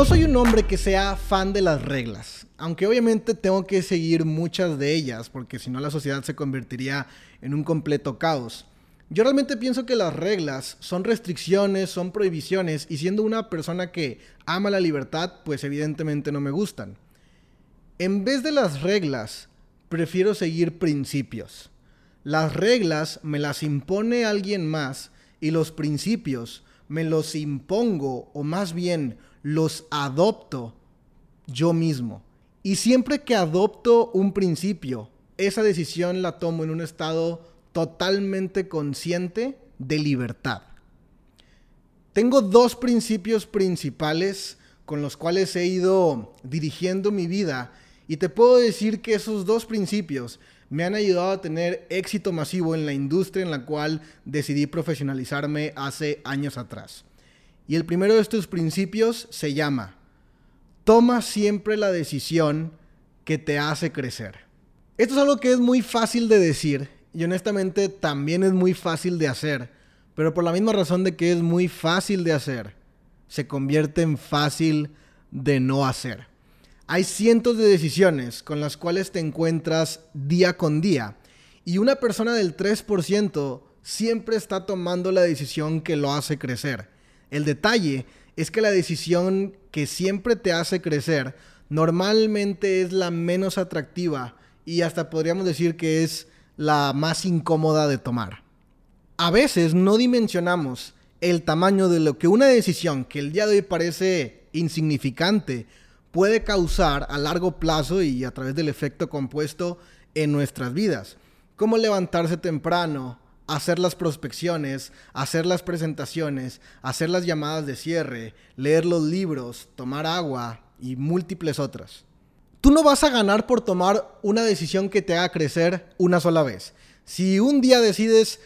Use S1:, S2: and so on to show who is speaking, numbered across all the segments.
S1: No soy un hombre que sea fan de las reglas, aunque obviamente tengo que seguir muchas de ellas, porque si no la sociedad se convertiría en un completo caos. Yo realmente pienso que las reglas son restricciones, son prohibiciones, y siendo una persona que ama la libertad, pues evidentemente no me gustan. En vez de las reglas, prefiero seguir principios. Las reglas me las impone alguien más y los principios me los impongo o más bien los adopto yo mismo. Y siempre que adopto un principio, esa decisión la tomo en un estado totalmente consciente de libertad. Tengo dos principios principales con los cuales he ido dirigiendo mi vida y te puedo decir que esos dos principios me han ayudado a tener éxito masivo en la industria en la cual decidí profesionalizarme hace años atrás. Y el primero de estos principios se llama, toma siempre la decisión que te hace crecer. Esto es algo que es muy fácil de decir y honestamente también es muy fácil de hacer, pero por la misma razón de que es muy fácil de hacer, se convierte en fácil de no hacer. Hay cientos de decisiones con las cuales te encuentras día con día y una persona del 3% siempre está tomando la decisión que lo hace crecer. El detalle es que la decisión que siempre te hace crecer normalmente es la menos atractiva y hasta podríamos decir que es la más incómoda de tomar. A veces no dimensionamos el tamaño de lo que una decisión que el día de hoy parece insignificante puede causar a largo plazo y a través del efecto compuesto en nuestras vidas. Como levantarse temprano, hacer las prospecciones, hacer las presentaciones, hacer las llamadas de cierre, leer los libros, tomar agua y múltiples otras. Tú no vas a ganar por tomar una decisión que te haga crecer una sola vez. Si un día decides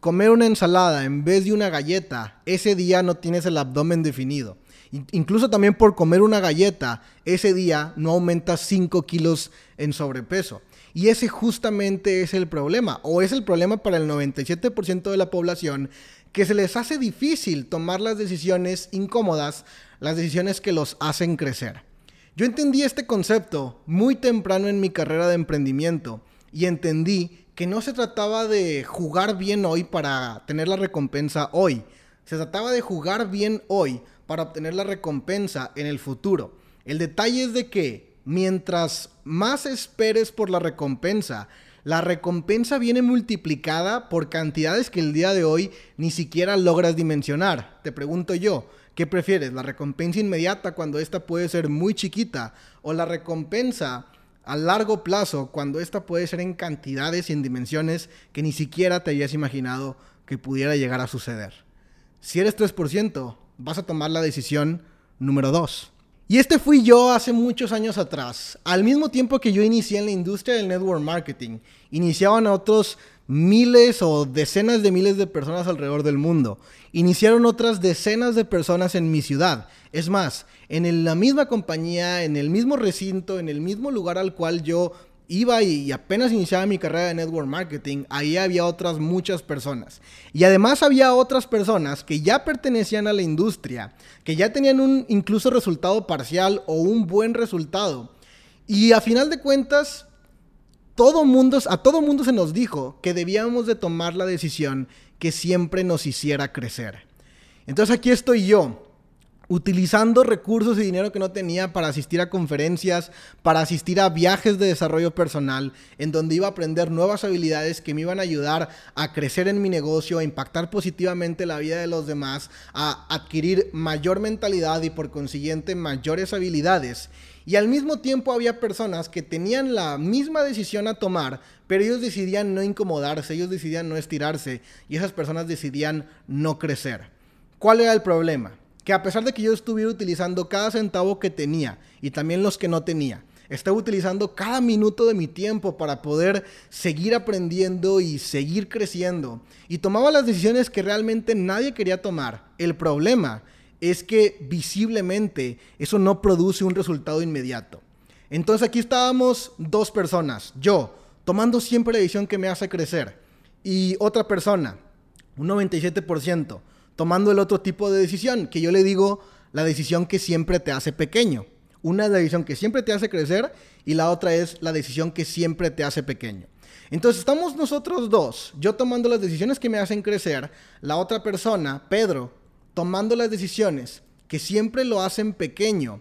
S1: comer una ensalada en vez de una galleta, ese día no tienes el abdomen definido. Incluso también por comer una galleta, ese día no aumentas 5 kilos en sobrepeso. Y ese justamente es el problema, o es el problema para el 97% de la población, que se les hace difícil tomar las decisiones incómodas, las decisiones que los hacen crecer. Yo entendí este concepto muy temprano en mi carrera de emprendimiento y entendí que no se trataba de jugar bien hoy para tener la recompensa hoy, se trataba de jugar bien hoy para obtener la recompensa en el futuro. El detalle es de que mientras más esperes por la recompensa, la recompensa viene multiplicada por cantidades que el día de hoy ni siquiera logras dimensionar. Te pregunto yo, ¿qué prefieres? ¿La recompensa inmediata cuando esta puede ser muy chiquita o la recompensa a largo plazo cuando esta puede ser en cantidades y en dimensiones que ni siquiera te habías imaginado que pudiera llegar a suceder? Si eres 3%, vas a tomar la decisión número dos. Y este fui yo hace muchos años atrás. Al mismo tiempo que yo inicié en la industria del network marketing, iniciaban a otros miles o decenas de miles de personas alrededor del mundo. Iniciaron otras decenas de personas en mi ciudad. Es más, en la misma compañía, en el mismo recinto, en el mismo lugar al cual yo iba y apenas iniciaba mi carrera de network marketing, ahí había otras muchas personas. Y además había otras personas que ya pertenecían a la industria, que ya tenían un incluso resultado parcial o un buen resultado. Y a final de cuentas, todo mundo, a todo mundo se nos dijo que debíamos de tomar la decisión que siempre nos hiciera crecer. Entonces aquí estoy yo, utilizando recursos y dinero que no tenía para asistir a conferencias, para asistir a viajes de desarrollo personal, en donde iba a aprender nuevas habilidades que me iban a ayudar a crecer en mi negocio, a impactar positivamente la vida de los demás, a adquirir mayor mentalidad y por consiguiente mayores habilidades. Y al mismo tiempo había personas que tenían la misma decisión a tomar, pero ellos decidían no incomodarse, ellos decidían no estirarse y esas personas decidían no crecer. ¿Cuál era el problema? Que a pesar de que yo estuviera utilizando cada centavo que tenía y también los que no tenía, estaba utilizando cada minuto de mi tiempo para poder seguir aprendiendo y seguir creciendo. Y tomaba las decisiones que realmente nadie quería tomar. El problema es que visiblemente eso no produce un resultado inmediato. Entonces aquí estábamos dos personas. Yo, tomando siempre la decisión que me hace crecer. Y otra persona, un 97%, tomando el otro tipo de decisión, que yo le digo la decisión que siempre te hace pequeño. Una es la decisión que siempre te hace crecer y la otra es la decisión que siempre te hace pequeño. Entonces estamos nosotros dos, yo tomando las decisiones que me hacen crecer, la otra persona, Pedro, tomando las decisiones que siempre lo hacen pequeño.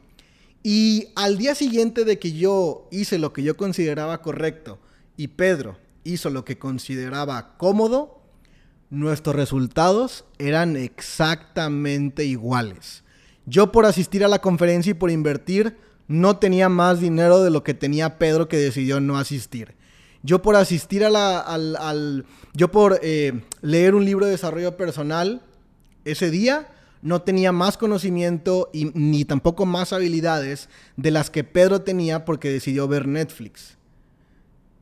S1: Y al día siguiente de que yo hice lo que yo consideraba correcto y Pedro hizo lo que consideraba cómodo, nuestros resultados eran exactamente iguales. Yo por asistir a la conferencia y por invertir no tenía más dinero de lo que tenía Pedro que decidió no asistir. Yo por asistir a la, al, yo por eh, leer un libro de desarrollo personal ese día, no tenía más conocimiento y, ni tampoco más habilidades de las que Pedro tenía porque decidió ver Netflix.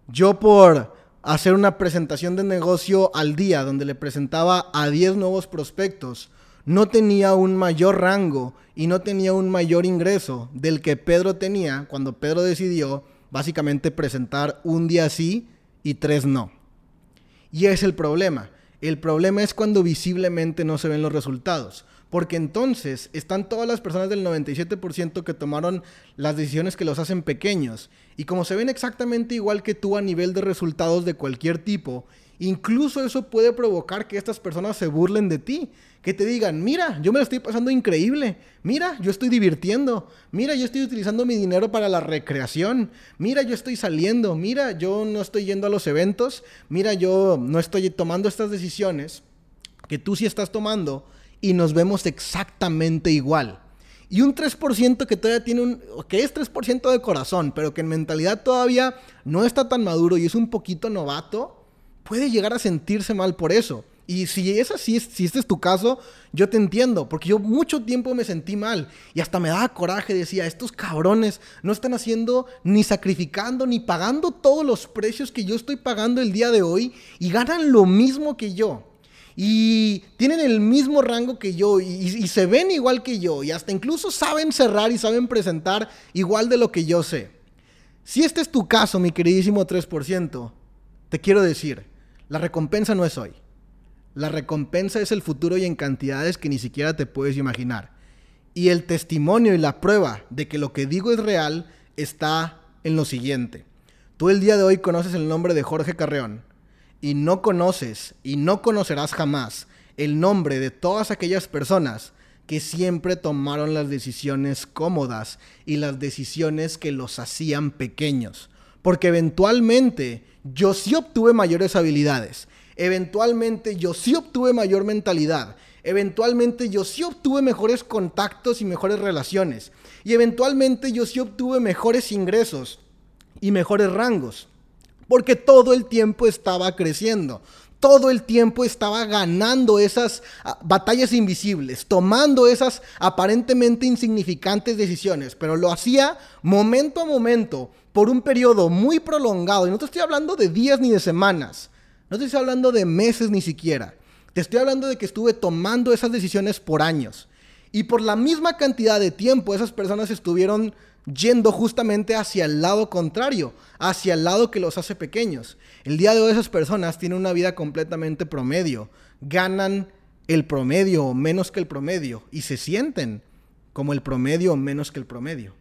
S1: Yo por hacer una presentación de negocio al día donde le presentaba a 10 nuevos prospectos, no tenía un mayor rango y no tenía un mayor ingreso del que Pedro tenía cuando Pedro decidió básicamente presentar un día sí y tres no. Y es el problema. El problema es cuando visiblemente no se ven los resultados. Porque entonces están todas las personas del 97% que tomaron las decisiones que los hacen pequeños. Y como se ven exactamente igual que tú a nivel de resultados de cualquier tipo, incluso eso puede provocar que estas personas se burlen de ti que te digan, mira, yo me lo estoy pasando increíble, mira, yo estoy divirtiendo, mira, yo estoy utilizando mi dinero para la recreación, mira, yo estoy saliendo, mira, yo no estoy yendo a los eventos, mira, yo no estoy tomando estas decisiones que tú sí estás tomando y nos vemos exactamente igual. Y un 3% que todavía tiene un, que es 3% de corazón, pero que en mentalidad todavía no está tan maduro y es un poquito novato, puede llegar a sentirse mal por eso. Y si es así, si este es tu caso, yo te entiendo, porque yo mucho tiempo me sentí mal y hasta me daba coraje, decía, estos cabrones no están haciendo ni sacrificando ni pagando todos los precios que yo estoy pagando el día de hoy y ganan lo mismo que yo. Y tienen el mismo rango que yo y, se ven igual que yo y hasta incluso saben cerrar y saben presentar igual de lo que yo sé. Si este es tu caso, mi queridísimo 3%, te quiero decir, la recompensa no es hoy. La recompensa es el futuro y en cantidades que ni siquiera te puedes imaginar. Y el testimonio y la prueba de que lo que digo es real está en lo siguiente. Tú el día de hoy conoces el nombre de Jorge Carreón y no conoces y no conocerás jamás el nombre de todas aquellas personas que siempre tomaron las decisiones cómodas y las decisiones que los hacían pequeños. Porque eventualmente yo sí obtuve mayores habilidades Eventualmente yo sí obtuve mayor mentalidad. Eventualmente yo sí obtuve mejores contactos y mejores relaciones. Y eventualmente yo sí obtuve mejores ingresos y mejores rangos. Porque todo el tiempo estaba creciendo. Todo el tiempo estaba ganando esas ah, batallas invisibles, tomando esas aparentemente insignificantes decisiones, pero lo hacía momento a momento, por un periodo muy prolongado. Y no te estoy hablando de días ni de semanas. No te estoy hablando de meses ni siquiera. Te estoy hablando de que estuve tomando esas decisiones por años. Y por la misma cantidad de tiempo esas personas estuvieron yendo justamente hacia el lado contrario, hacia el lado que los hace pequeños. El día de hoy esas personas tienen una vida completamente promedio, ganan el promedio o menos que el promedio y se sienten como el promedio o menos que el promedio.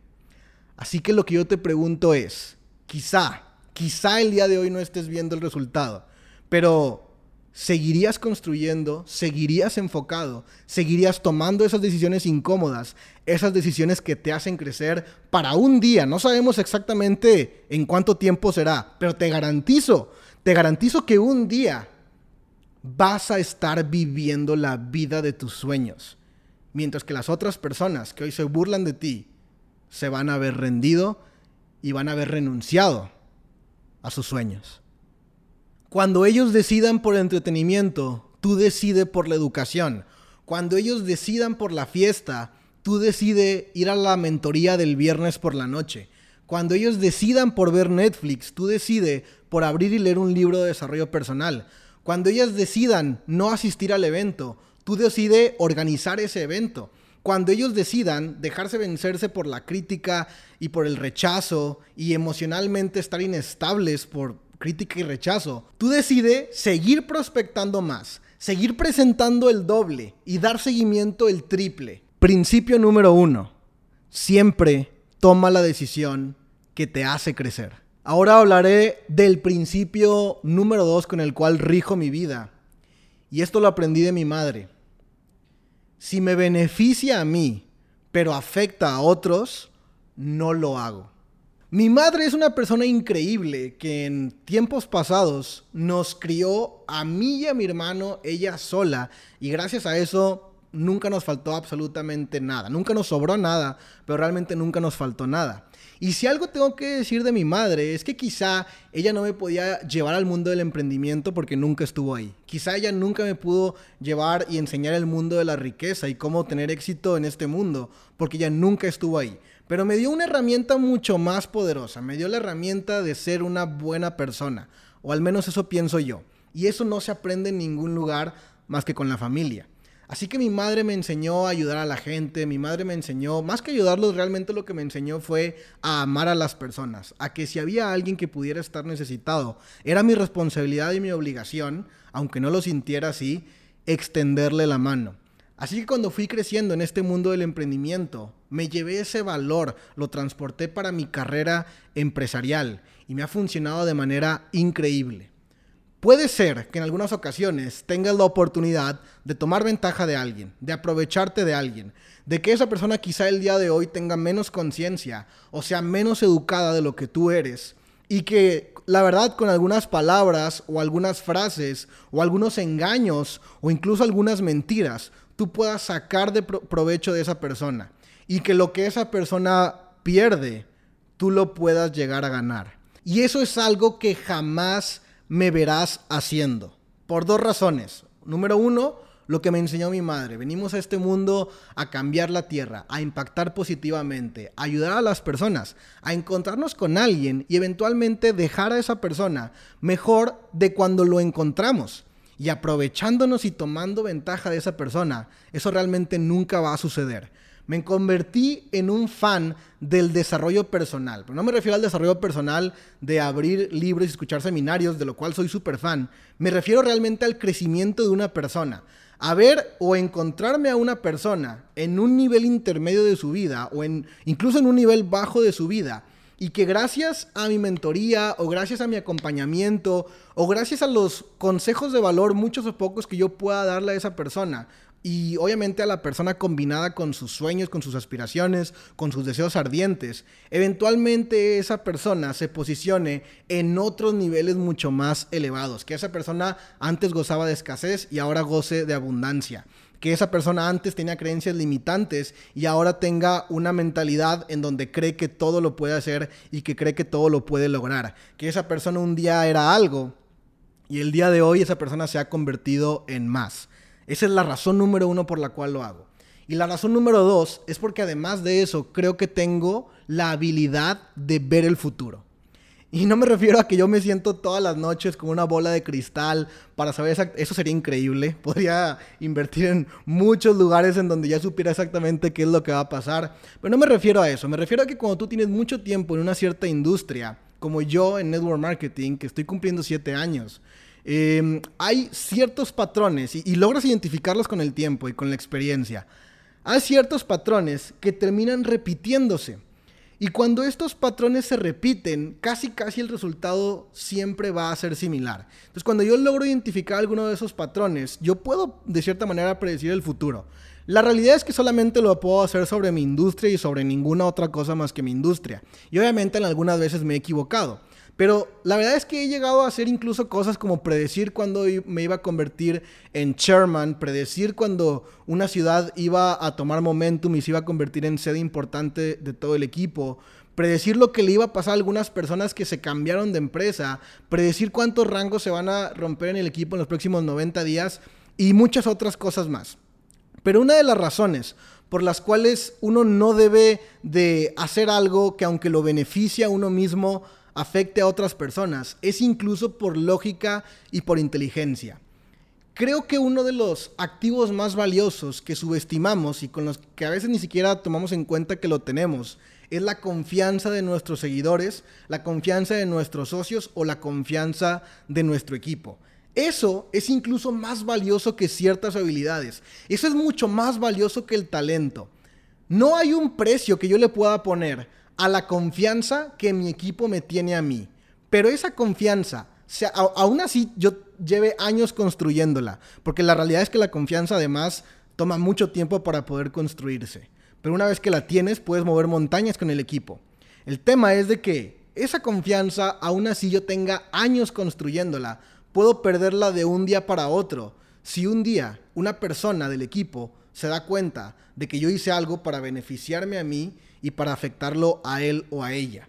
S1: Así que lo que yo te pregunto es, quizá, quizá el día de hoy no estés viendo el resultado, pero seguirías construyendo, seguirías enfocado, seguirías tomando esas decisiones incómodas, esas decisiones que te hacen crecer para un día. No sabemos exactamente en cuánto tiempo será, pero te garantizo, te garantizo que un día vas a estar viviendo la vida de tus sueños, mientras que las otras personas que hoy se burlan de ti se van a haber rendido y van a haber renunciado a sus sueños. Cuando ellos decidan por el entretenimiento, tú decides por la educación. Cuando ellos decidan por la fiesta, tú decides ir a la mentoría del viernes por la noche. Cuando ellos decidan por ver Netflix, tú decides por abrir y leer un libro de desarrollo personal. Cuando ellas decidan no asistir al evento, tú decides organizar ese evento. Cuando ellos decidan dejarse vencerse por la crítica y por el rechazo y emocionalmente estar inestables por crítica y rechazo, tú decides seguir prospectando más, seguir presentando el doble y dar seguimiento el triple. Principio número uno. Siempre toma la decisión que te hace crecer. Ahora hablaré del principio número dos con el cual rijo mi vida. Y esto lo aprendí de mi madre. Si me beneficia a mí, pero afecta a otros, no lo hago. Mi madre es una persona increíble que en tiempos pasados nos crió a mí y a mi hermano ella sola y gracias a eso nunca nos faltó absolutamente nada. Nunca nos sobró nada, pero realmente nunca nos faltó nada. Y si algo tengo que decir de mi madre es que quizá ella no me podía llevar al mundo del emprendimiento porque nunca estuvo ahí. Quizá ella nunca me pudo llevar y enseñar el mundo de la riqueza y cómo tener éxito en este mundo porque ella nunca estuvo ahí. Pero me dio una herramienta mucho más poderosa, me dio la herramienta de ser una buena persona, o al menos eso pienso yo. Y eso no se aprende en ningún lugar más que con la familia. Así que mi madre me enseñó a ayudar a la gente, mi madre me enseñó, más que ayudarlos, realmente lo que me enseñó fue a amar a las personas, a que si había alguien que pudiera estar necesitado, era mi responsabilidad y mi obligación, aunque no lo sintiera así, extenderle la mano. Así que cuando fui creciendo en este mundo del emprendimiento, me llevé ese valor, lo transporté para mi carrera empresarial y me ha funcionado de manera increíble. Puede ser que en algunas ocasiones tengas la oportunidad de tomar ventaja de alguien, de aprovecharte de alguien, de que esa persona quizá el día de hoy tenga menos conciencia o sea menos educada de lo que tú eres y que la verdad con algunas palabras o algunas frases o algunos engaños o incluso algunas mentiras tú puedas sacar de provecho de esa persona y que lo que esa persona pierde, tú lo puedas llegar a ganar. Y eso es algo que jamás me verás haciendo. Por dos razones. Número uno, lo que me enseñó mi madre. Venimos a este mundo a cambiar la tierra, a impactar positivamente, a ayudar a las personas, a encontrarnos con alguien y eventualmente dejar a esa persona mejor de cuando lo encontramos y aprovechándonos y tomando ventaja de esa persona, eso realmente nunca va a suceder. Me convertí en un fan del desarrollo personal. Pero no me refiero al desarrollo personal de abrir libros y escuchar seminarios, de lo cual soy súper fan. Me refiero realmente al crecimiento de una persona. A ver o encontrarme a una persona en un nivel intermedio de su vida o incluso en un nivel bajo de su vida y que gracias a mi mentoría o gracias a mi acompañamiento o gracias a los consejos de valor, muchos o pocos que yo pueda darle a esa persona, y obviamente a la persona combinada con sus sueños, con sus aspiraciones, con sus deseos ardientes, eventualmente esa persona se posicione en otros niveles mucho más elevados, que esa persona antes gozaba de escasez y ahora goce de abundancia que esa persona antes tenía creencias limitantes y ahora tenga una mentalidad en donde cree que todo lo puede hacer y que cree que todo lo puede lograr. Que esa persona un día era algo y el día de hoy esa persona se ha convertido en más. Esa es la razón número uno por la cual lo hago. Y la razón número dos es porque además de eso creo que tengo la habilidad de ver el futuro. Y no me refiero a que yo me siento todas las noches con una bola de cristal para saber Eso sería increíble. Podría invertir en muchos lugares en donde ya supiera exactamente qué es lo que va a pasar. Pero no me refiero a eso. Me refiero a que cuando tú tienes mucho tiempo en una cierta industria, como yo en Network Marketing, que estoy cumpliendo siete años, em, hay ciertos patrones y logras identificarlos con el tiempo y con la experiencia. Hay ciertos patrones que terminan repitiéndose. Y cuando estos patrones se repiten, casi casi el resultado siempre va a ser similar. Entonces, cuando yo logro identificar alguno de esos patrones, yo puedo de cierta manera predecir el futuro. La realidad es que solamente lo puedo hacer sobre mi industria y sobre ninguna otra cosa más que mi industria. Y obviamente en algunas veces me he equivocado. Pero la verdad es que he llegado a hacer incluso cosas como predecir cuándo me iba a convertir en chairman, predecir cuando una ciudad iba a tomar momentum y se iba a convertir en sede importante de todo el equipo, predecir lo que le iba a pasar a algunas personas que se cambiaron de empresa, predecir cuántos rangos se van a romper en el equipo en los próximos 90 días y muchas otras cosas más. Pero una de las razones por las cuales uno no debe de hacer algo que aunque lo beneficie a uno mismo, afecte a otras personas, es incluso por lógica y por inteligencia. Creo que uno de los activos más valiosos que subestimamos y con los que a veces ni siquiera tomamos en cuenta que lo tenemos es la confianza de nuestros seguidores, la confianza de nuestros socios o la confianza de nuestro equipo. Eso es incluso más valioso que ciertas habilidades. Eso es mucho más valioso que el talento. No hay un precio que yo le pueda poner a la confianza que mi equipo me tiene a mí. Pero esa confianza, aún así yo lleve años construyéndola, porque la realidad es que la confianza además toma mucho tiempo para poder construirse. Pero una vez que la tienes, puedes mover montañas con el equipo. El tema es de que esa confianza, aún así yo tenga años construyéndola, puedo perderla de un día para otro. Si un día una persona del equipo se da cuenta de que yo hice algo para beneficiarme a mí y para afectarlo a él o a ella.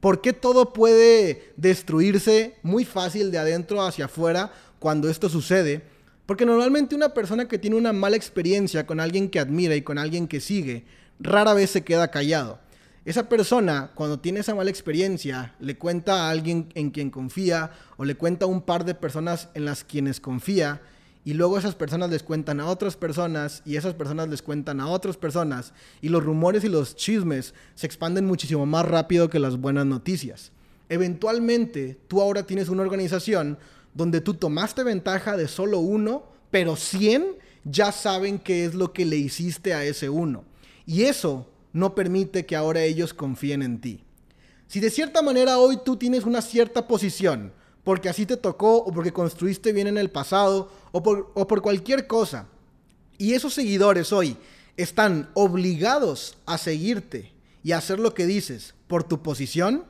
S1: ¿Por qué todo puede destruirse muy fácil de adentro hacia afuera cuando esto sucede? Porque normalmente una persona que tiene una mala experiencia con alguien que admira y con alguien que sigue, rara vez se queda callado. Esa persona, cuando tiene esa mala experiencia, le cuenta a alguien en quien confía o le cuenta a un par de personas en las quienes confía y luego esas personas les cuentan a otras personas y esas personas les cuentan a otras personas y los rumores y los chismes se expanden muchísimo más rápido que las buenas noticias. Eventualmente, tú ahora tienes una organización donde tú tomaste ventaja de solo uno, pero 100 ya saben qué es lo que le hiciste a ese uno. Y eso no permite que ahora ellos confíen en ti. Si de cierta manera hoy tú tienes una cierta posición, porque así te tocó o porque construiste bien en el pasado o por, cualquier cosa, y esos seguidores hoy están obligados a seguirte y a hacer lo que dices por tu posición,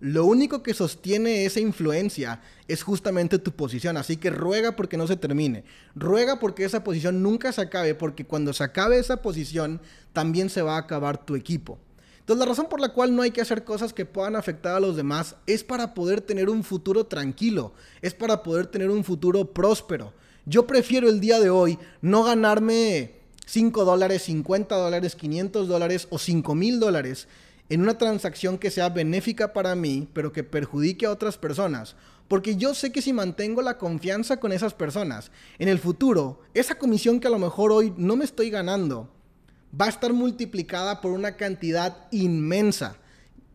S1: lo único que sostiene esa influencia es justamente tu posición. Así que ruega porque no se termine. Ruega porque esa posición nunca se acabe, porque cuando se acabe esa posición, también se va a acabar tu equipo. Entonces la razón por la cual no hay que hacer cosas que puedan afectar a los demás es para poder tener un futuro tranquilo, es para poder tener un futuro próspero. Yo prefiero el día de hoy no ganarme 5 dólares, 50 dólares, 500 dólares o 5 mil dólares en una transacción que sea benéfica para mí, pero que perjudique a otras personas. Porque yo sé que si mantengo la confianza con esas personas, en el futuro, esa comisión que a lo mejor hoy no me estoy ganando, va a estar multiplicada por una cantidad inmensa,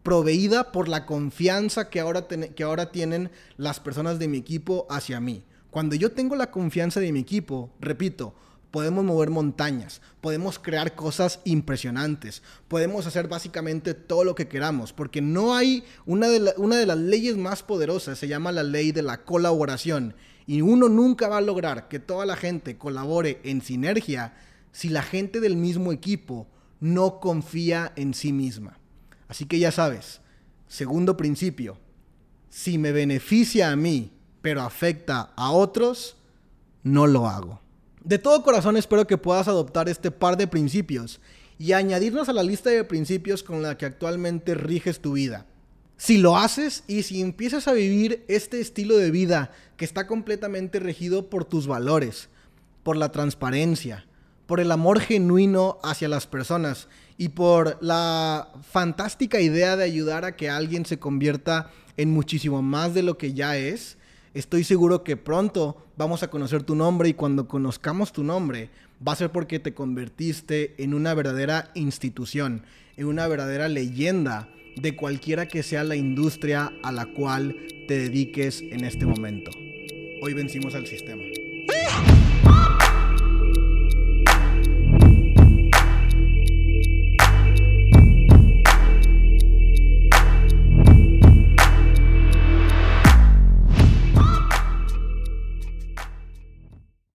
S1: proveída por la confianza que ahora, que ahora tienen las personas de mi equipo hacia mí. Cuando yo tengo la confianza de mi equipo, repito, podemos mover montañas, podemos crear cosas impresionantes, podemos hacer básicamente todo lo que queramos, porque no hay una de, una de las leyes más poderosas, se llama la ley de la colaboración, y uno nunca va a lograr que toda la gente colabore en sinergia si la gente del mismo equipo no confía en sí misma. Así que ya sabes, segundo principio, si me beneficia a mí, pero afecta a otros, no lo hago. De todo corazón espero que puedas adoptar este par de principios y añadirnos a la lista de principios con la que actualmente riges tu vida. Si lo haces y si empiezas a vivir este estilo de vida que está completamente regido por tus valores, por la transparencia, por el amor genuino hacia las personas y por la fantástica idea de ayudar a que alguien se convierta en muchísimo más de lo que ya es, estoy seguro que pronto vamos a conocer tu nombre y cuando conozcamos tu nombre va a ser porque te convertiste en una verdadera institución, en una verdadera leyenda de cualquiera que sea la industria a la cual te dediques en este momento. Hoy vencimos al sistema.